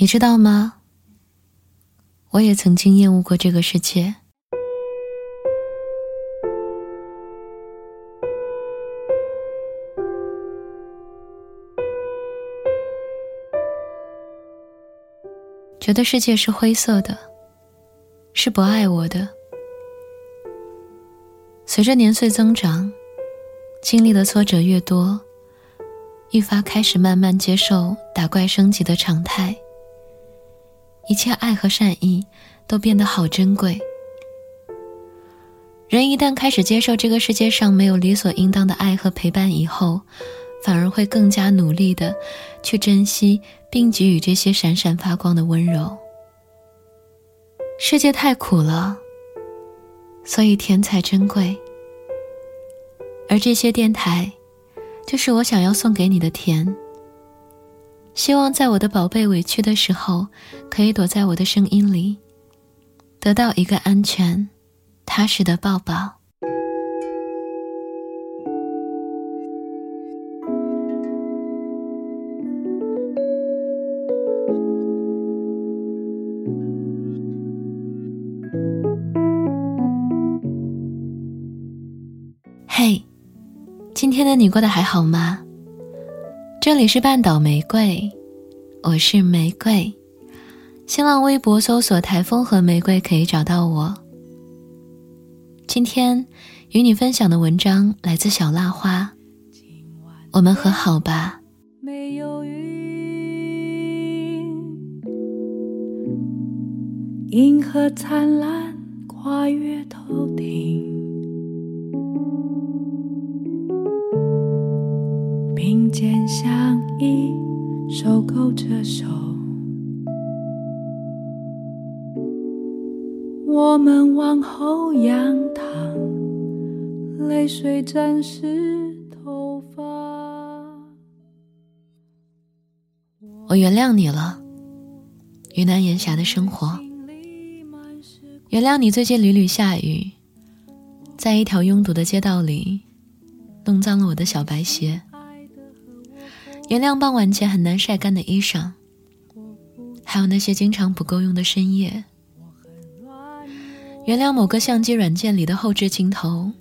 你知道吗？我也曾经厌恶过这个世界。觉得世界是灰色的，是不爱我的。随着年岁增长，经历的挫折越多，愈发开始慢慢接受打怪升级的常态。一切爱和善意都变得好珍贵。人一旦开始接受这个世界上没有理所应当的爱和陪伴以后，反而会更加努力的去珍惜并给予这些闪闪发光的温柔。世界太苦了，所以甜才珍贵。而这些电台，就是我想要送给你的甜。希望在我的宝贝委屈的时候，可以躲在我的声音里，得到一个安全、踏实的抱抱。嘿，今天的你过得还好吗？这里是半岛玫瑰，我是玫瑰。新浪微博搜索“台风和玫瑰”可以找到我。今天与你分享的文章来自小蜡花。我们和好吧。没有云，银河灿烂，跨越头顶。肩相依，手勾着手，我们往后仰躺，泪水沾湿头发。我原谅你了，云南烟霞的生活。原谅你最近屡屡下雨，在一条拥堵的街道里，弄脏了我的小白鞋。原谅傍晚前很难晒干的衣裳，还有那些经常不够用的深夜。原谅某个相机软件里的后置镜头，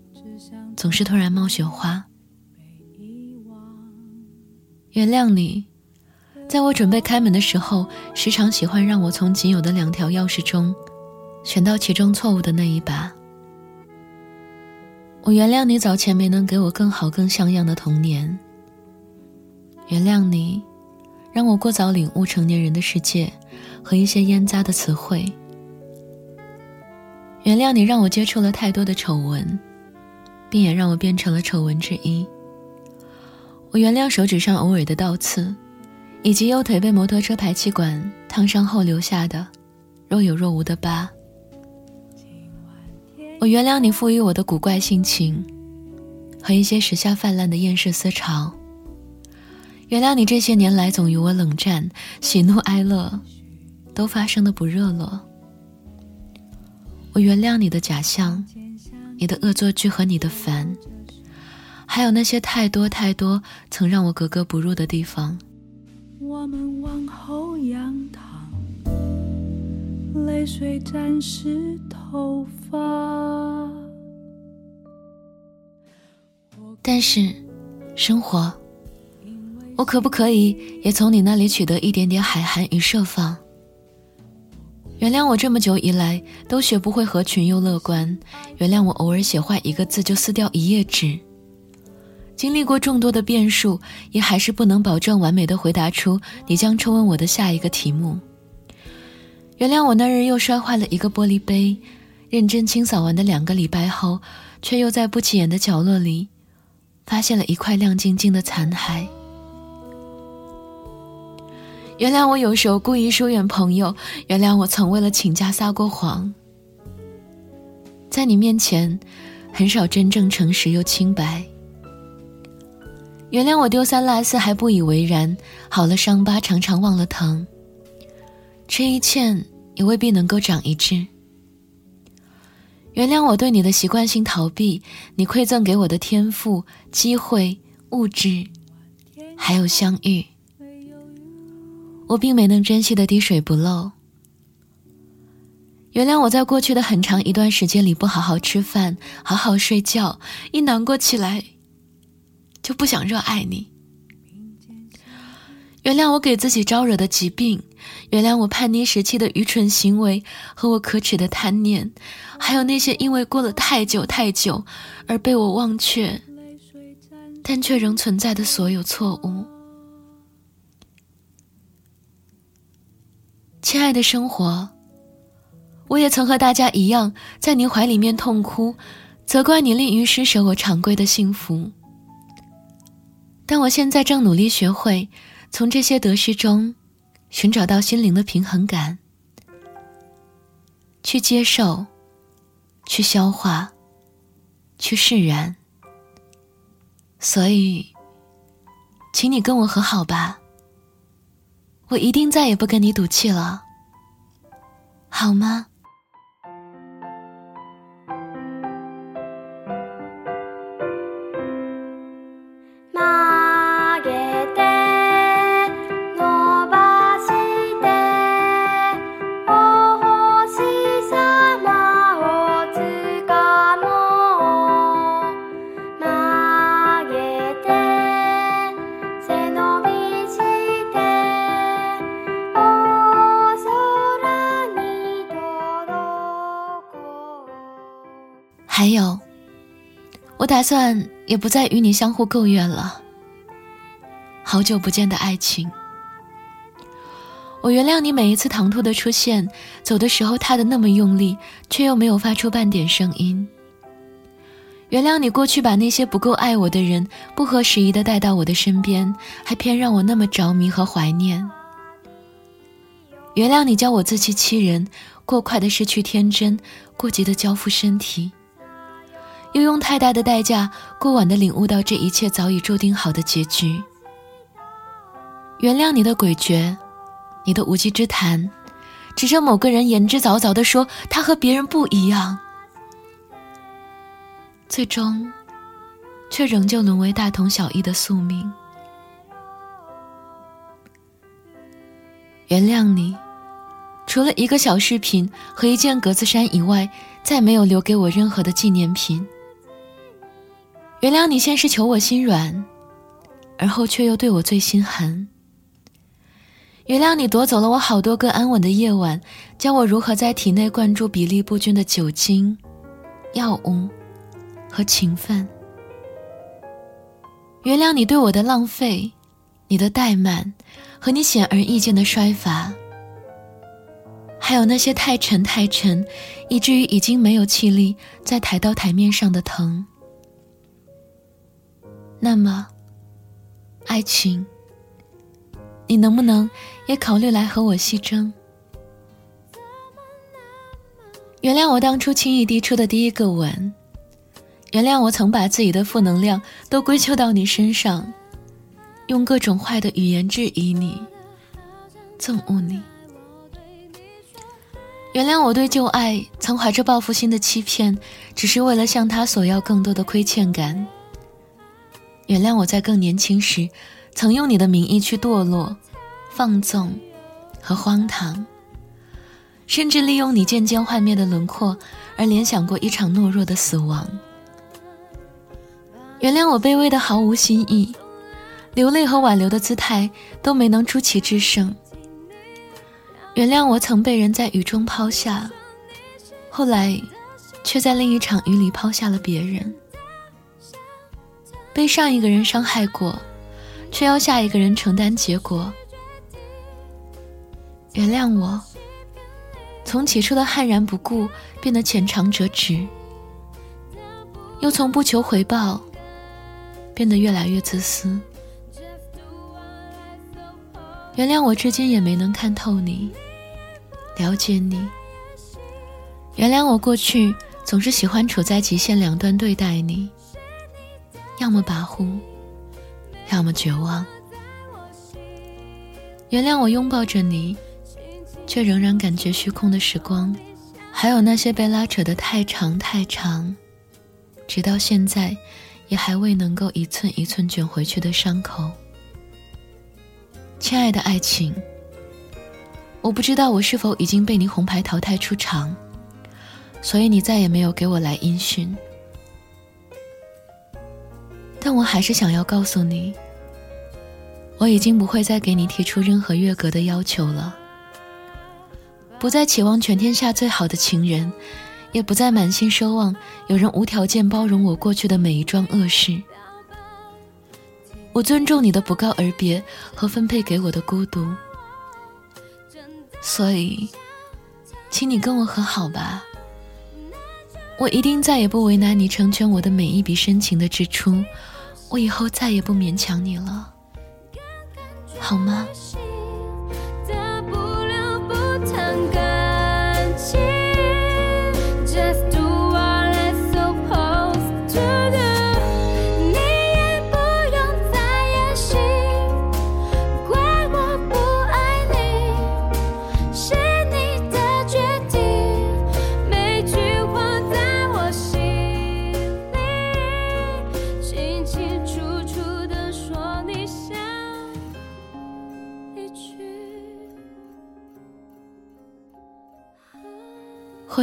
总是突然冒雪花。原谅你，在我准备开门的时候，时常喜欢让我从仅有的两条钥匙中，选到其中错误的那一把。我原谅你早前没能给我更好更像样的童年。原谅你，让我过早领悟成年人的世界和一些烟杂的词汇。原谅你，让我接触了太多的丑闻，并也让我变成了丑闻之一。我原谅手指上偶尔的倒刺，以及右腿被摩托车排气管烫伤后留下的若有若无的疤。我原谅你赋予我的古怪性情，和一些时下泛滥的厌世思潮。原谅你这些年来总与我冷战，喜怒哀乐都发生的不热络。我原谅你的假象，你的恶作剧和你的烦，还有那些太多太多曾让我格格不入的地方。我们往后仰躺，泪水沾湿头发。但是，生活。我可不可以也从你那里取得一点点海涵与设防？原谅我这么久以来都学不会合群又乐观，原谅我偶尔写坏一个字就撕掉一页纸。经历过众多的变数，也还是不能保证完美的回答出你将抽问我的下一个题目。原谅我那日又摔坏了一个玻璃杯，认真清扫完的两个礼拜后，却又在不起眼的角落里，发现了一块亮晶晶的残骸。原谅我有时候故意疏远朋友，原谅我曾为了请假撒过谎，在你面前很少真正诚实又清白。原谅我丢三落四还不以为然，好了伤疤常常忘了疼。吃一堑也未必能够长一智。原谅我对你的习惯性逃避，你馈赠给我的天赋、机会、物质，还有相遇。我并没能珍惜的滴水不漏。原谅我在过去的很长一段时间里不好好吃饭、好好睡觉，一难过起来就不想热爱你。原谅我给自己招惹的疾病，原谅我叛逆时期的愚蠢行为和我可耻的贪念，还有那些因为过了太久太久而被我忘却，但却仍存在的所有错误。亲爱的生活，我也曾和大家一样，在你怀里面痛哭，责怪你吝于施舍我常规的幸福。但我现在正努力学会。从这些得失中，寻找到心灵的平衡感，去接受，去消化，去释然。所以，请你跟我和好吧。我一定再也不跟你赌气了，好吗？打算也不再与你相互构怨了。好久不见的爱情，我原谅你每一次唐突的出现，走的时候踏的那么用力，却又没有发出半点声音。原谅你过去把那些不够爱我的人不合时宜的带到我的身边，还偏让我那么着迷和怀念。原谅你教我自欺欺人，过快的失去天真，过急的交付身体。又用太大的代价，过晚的领悟到这一切早已注定好的结局。原谅你的诡谲，你的无稽之谈，指着某个人言之凿凿地说他和别人不一样，最终，却仍旧沦为大同小异的宿命。原谅你，除了一个小饰品和一件格子衫以外，再没有留给我任何的纪念品。原谅你先是求我心软，而后却又对我最心寒。原谅你夺走了我好多个安稳的夜晚，教我如何在体内灌注比例不均的酒精、药物和情分。原谅你对我的浪费，你的怠慢，和你显而易见的衰乏，还有那些太沉太沉，以至于已经没有气力再抬到台面上的疼。那么，爱情，你能不能也考虑来和我戏争？原谅我当初轻易递出的第一个吻，原谅我曾把自己的负能量都归咎到你身上，用各种坏的语言质疑你、憎恶你。原谅我对旧爱曾怀着报复心的欺骗，只是为了向他索要更多的亏欠感。原谅我在更年轻时，曾用你的名义去堕落、放纵和荒唐，甚至利用你渐渐幻灭的轮廓而联想过一场懦弱的死亡。原谅我卑微的毫无新意，流泪和挽留的姿态都没能出奇制胜。原谅我曾被人在雨中抛下，后来却在另一场雨里抛下了别人。被上一个人伤害过，却要下一个人承担结果。原谅我，从起初的悍然不顾变得浅尝辄止，又从不求回报变得越来越自私。原谅我至今也没能看透你，了解你。原谅我过去总是喜欢处在极限两端对待你。要么跋扈，要么绝望。原谅我拥抱着你，却仍然感觉虚空的时光，还有那些被拉扯的太长太长，直到现在也还未能够一寸一寸卷回去的伤口。亲爱的爱情，我不知道我是否已经被你红牌淘汰出场，所以你再也没有给我来音讯。但我还是想要告诉你，我已经不会再给你提出任何越格的要求了，不再期望全天下最好的情人，也不再满心奢望有人无条件包容我过去的每一桩恶事。我尊重你的不告而别和分配给我的孤独，所以，请你跟我和好吧。我一定再也不为难你成全我的每一笔深情的支出，我以后再也不勉强你了，好吗？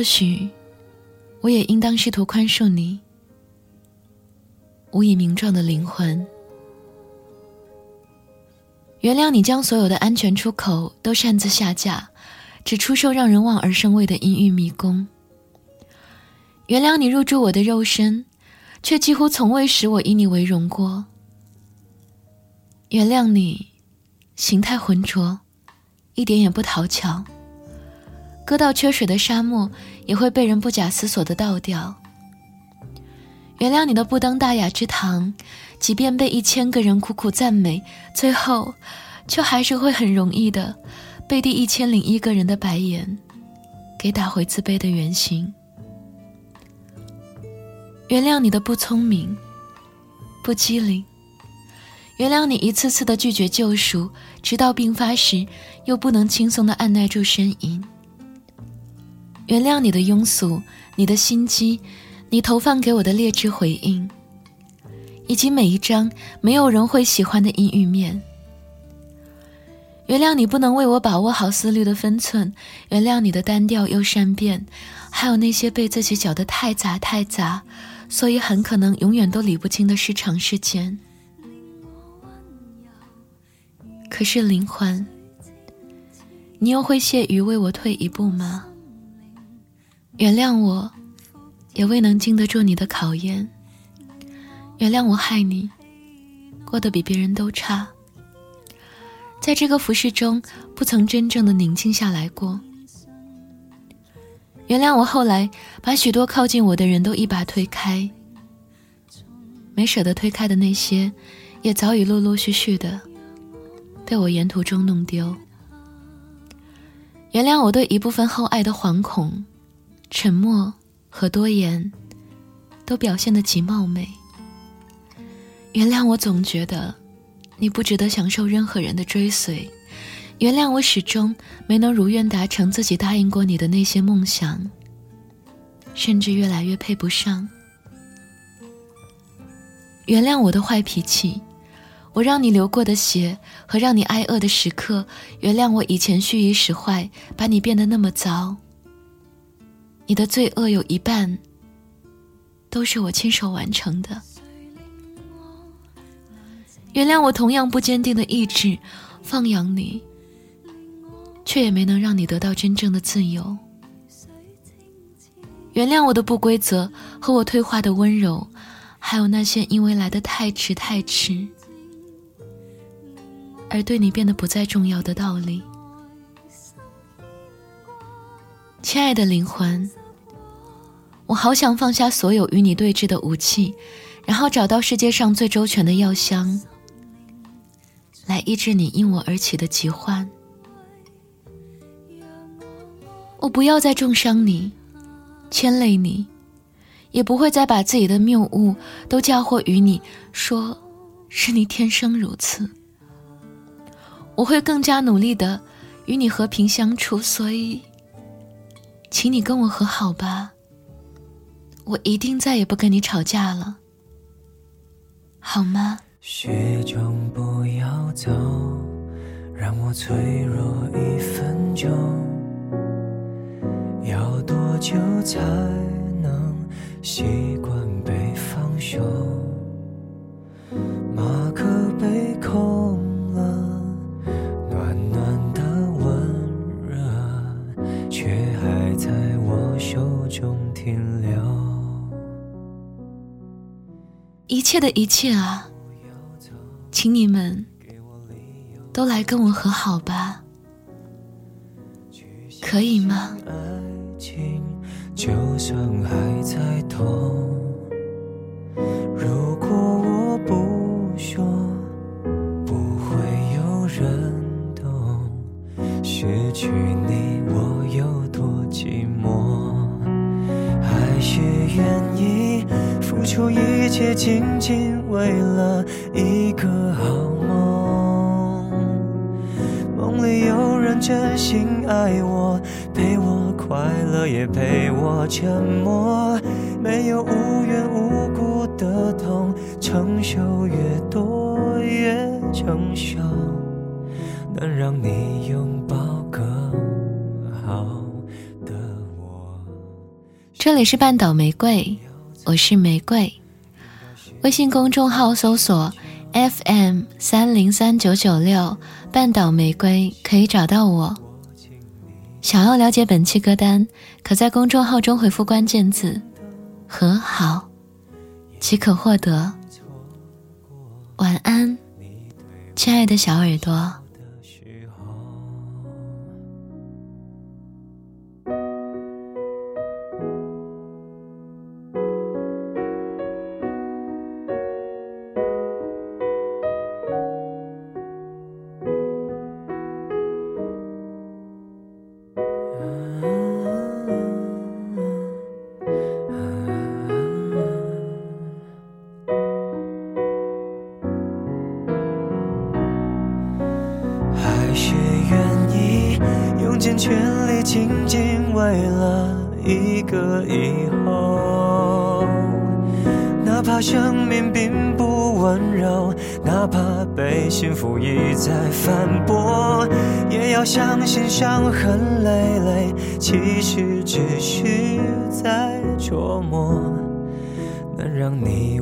许，我也应当试图宽恕你。无以名状的灵魂，原谅你将所有的安全出口都擅自下架，只出售让人望而生畏的阴郁迷宫。原谅你入住我的肉身，却几乎从未使我以你为荣过。原谅你，形态浑浊，一点也不讨巧。搁到缺水的沙漠，也会被人不假思索的倒掉。原谅你的不登大雅之堂，即便被一千个人苦苦赞美，最后，却还是会很容易的，被第一千零一个人的白眼，给打回自卑的原形。原谅你的不聪明，不机灵。原谅你一次次的拒绝救赎，直到病发时，又不能轻松的按耐住呻吟。原谅你的庸俗，你的心机，你投放给我的劣质回应，以及每一张没有人会喜欢的阴郁面。原谅你不能为我把握好思虑的分寸，原谅你的单调又善变，还有那些被自己搅得太杂太杂，所以很可能永远都理不清的失常事件。可是灵魂，你又会屑于为我退一步吗？原谅我，也未能经得住你的考验。原谅我害你，过得比别人都差。在这个浮世中，不曾真正的宁静下来过。原谅我后来把许多靠近我的人都一把推开，没舍得推开的那些，也早已陆陆续续的被我沿途中弄丢。原谅我对一部分厚爱的惶恐。沉默和多言，都表现得极貌美。原谅我总觉得你不值得享受任何人的追随，原谅我始终没能如愿达成自己答应过你的那些梦想，甚至越来越配不上。原谅我的坏脾气，我让你流过的血和让你挨饿的时刻，原谅我以前蓄意使坏，把你变得那么糟。你的罪恶有一半都是我亲手完成的。原谅我同样不坚定的意志，放养你，却也没能让你得到真正的自由。原谅我的不规则和我退化的温柔，还有那些因为来的太迟太迟，而对你变得不再重要的道理。亲爱的灵魂，我好想放下所有与你对峙的武器，然后找到世界上最周全的药箱，来医治你因我而起的疾患。我不要再重伤你，牵累你，也不会再把自己的谬误都嫁祸于你，说是你天生如此。我会更加努力的与你和平相处，所以。请你跟我和好吧，我一定再也不跟你吵架了，好吗？雪中不要走，让我脆弱一分钟，要多久才能习惯被放手？马克杯空了，暖暖的温热，却还在我手中停留。一切的一切啊，请你们都来跟我和好吧，可以吗？爱情就算还在痛，付出一切，仅仅为了一个好梦。梦里有人真心爱我，陪我快乐，也陪我沉默。没有无缘无故的痛，承受越多越成熟，能让你拥抱更好的我。这里是半岛玫瑰，我是玫瑰。微信公众号搜索 FM 三零三九九六半岛玫瑰可以找到我。想要了解本期歌单，可在公众号中回复关键字“和好”，即可获得。晚安，亲爱的小耳朵。不易再反驳，也要相信伤痕累累，其实只是在琢磨，能让你